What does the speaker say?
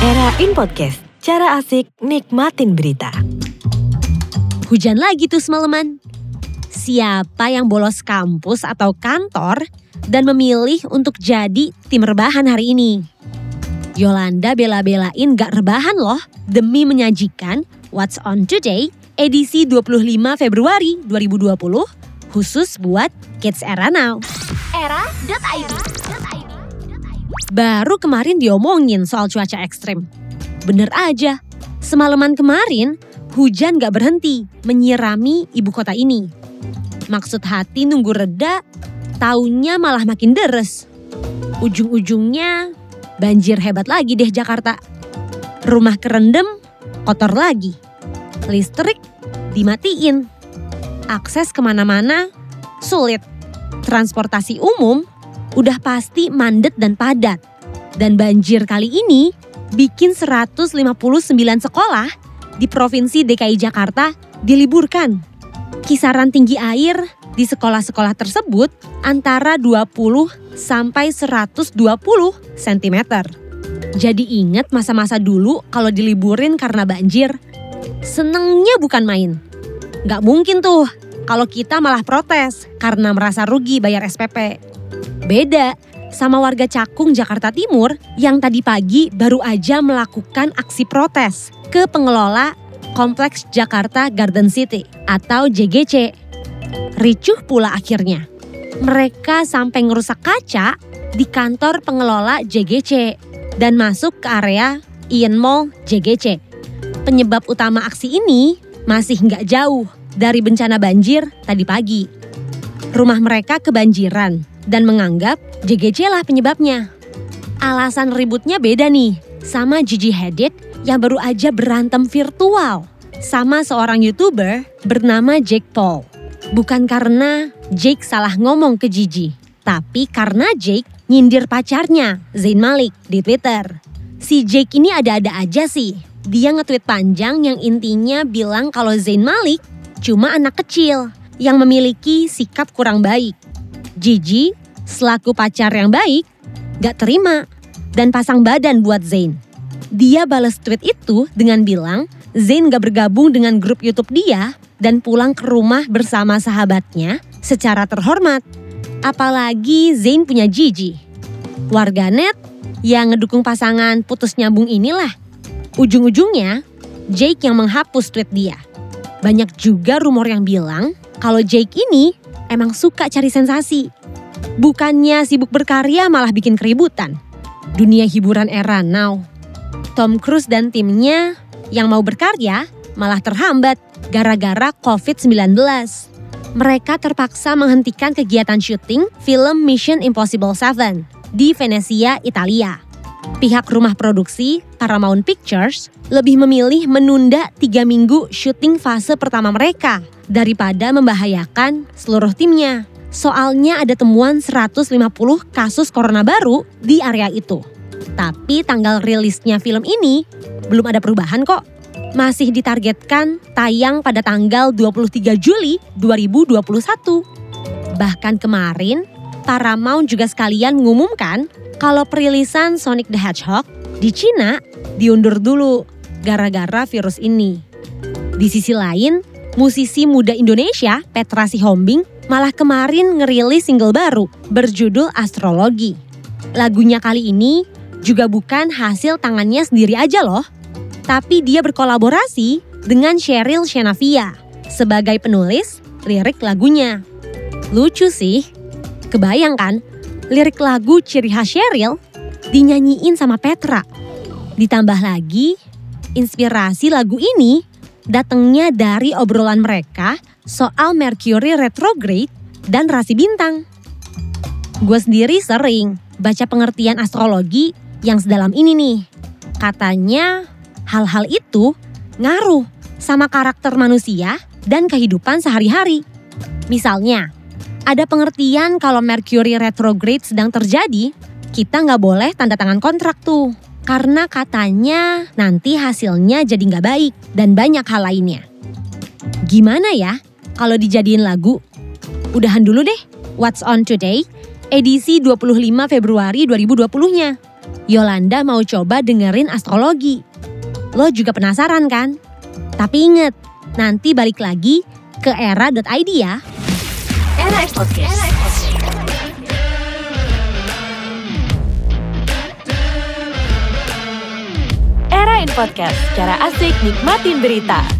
Era In Podcast, cara asik nikmatin berita. Hujan lagi tuh semalaman. Siapa yang bolos kampus atau kantor dan memilih untuk jadi tim rebahan hari ini? Yolanda bela-belain gak rebahan loh demi menyajikan What's On Today edisi 25 Februari 2020 khusus buat Kids Era Now. Era.id Baru kemarin diomongin soal cuaca ekstrim. Bener aja, semalaman kemarin hujan gak berhenti menyirami ibu kota ini. Maksud hati nunggu reda, taunya malah makin deres. Ujung-ujungnya banjir hebat lagi deh Jakarta. Rumah kerendam, kotor lagi. Listrik dimatiin. Akses ke mana-mana sulit. Transportasi umum udah pasti mandet dan padat. Dan banjir kali ini bikin 159 sekolah di Provinsi DKI Jakarta diliburkan. Kisaran tinggi air di sekolah-sekolah tersebut antara 20 sampai 120 cm. Jadi ingat masa-masa dulu kalau diliburin karena banjir. Senengnya bukan main. Gak mungkin tuh kalau kita malah protes karena merasa rugi bayar SPP. Beda sama warga Cakung, Jakarta Timur yang tadi pagi baru aja melakukan aksi protes ke pengelola Kompleks Jakarta Garden City atau JGC. Ricuh pula akhirnya. Mereka sampai ngerusak kaca di kantor pengelola JGC dan masuk ke area Ian Mall JGC. Penyebab utama aksi ini masih nggak jauh dari bencana banjir tadi pagi. Rumah mereka kebanjiran dan menganggap JGC lah penyebabnya. Alasan ributnya beda nih sama Gigi Hadid yang baru aja berantem virtual sama seorang YouTuber bernama Jake Paul. Bukan karena Jake salah ngomong ke Gigi, tapi karena Jake nyindir pacarnya, Zayn Malik, di Twitter. Si Jake ini ada-ada aja sih. Dia nge-tweet panjang yang intinya bilang kalau Zayn Malik cuma anak kecil yang memiliki sikap kurang baik. Gigi selaku pacar yang baik gak terima dan pasang badan buat Zayn. Dia balas tweet itu dengan bilang Zayn gak bergabung dengan grup YouTube dia dan pulang ke rumah bersama sahabatnya secara terhormat. Apalagi Zayn punya Gigi. Warganet yang ngedukung pasangan putus nyambung inilah. Ujung-ujungnya Jake yang menghapus tweet dia. Banyak juga rumor yang bilang kalau Jake ini emang suka cari sensasi. Bukannya sibuk berkarya malah bikin keributan. Dunia hiburan era now. Tom Cruise dan timnya yang mau berkarya malah terhambat gara-gara COVID-19. Mereka terpaksa menghentikan kegiatan syuting film Mission Impossible 7 di Venezia, Italia. Pihak rumah produksi, Paramount Pictures, lebih memilih menunda tiga minggu syuting fase pertama mereka daripada membahayakan seluruh timnya. Soalnya ada temuan 150 kasus corona baru di area itu. Tapi tanggal rilisnya film ini belum ada perubahan kok. Masih ditargetkan tayang pada tanggal 23 Juli 2021. Bahkan kemarin, Paramount juga sekalian mengumumkan kalau perilisan Sonic the Hedgehog di Cina diundur dulu gara-gara virus ini. Di sisi lain, musisi muda Indonesia Petra Sihombing malah kemarin ngerilis single baru berjudul Astrologi. Lagunya kali ini juga bukan hasil tangannya sendiri aja loh, tapi dia berkolaborasi dengan Cheryl Shenavia sebagai penulis lirik lagunya. Lucu sih, kebayangkan lirik lagu ciri khas Cheryl dinyanyiin sama Petra. Ditambah lagi, inspirasi lagu ini datangnya dari obrolan mereka soal Mercury retrograde dan rasi bintang. Gue sendiri sering baca pengertian astrologi yang sedalam ini nih. Katanya hal-hal itu ngaruh sama karakter manusia dan kehidupan sehari-hari. Misalnya, ada pengertian kalau Mercury retrograde sedang terjadi, kita nggak boleh tanda tangan kontrak tuh. Karena katanya nanti hasilnya jadi nggak baik dan banyak hal lainnya. Gimana ya kalau dijadiin lagu? Udahan dulu deh. What's on today? Edisi 25 Februari 2020-nya. Yolanda mau coba dengerin astrologi. Lo juga penasaran kan? Tapi inget, nanti balik lagi ke era.id ya. Era Podcast. Podcast, cara asik nikmatin berita.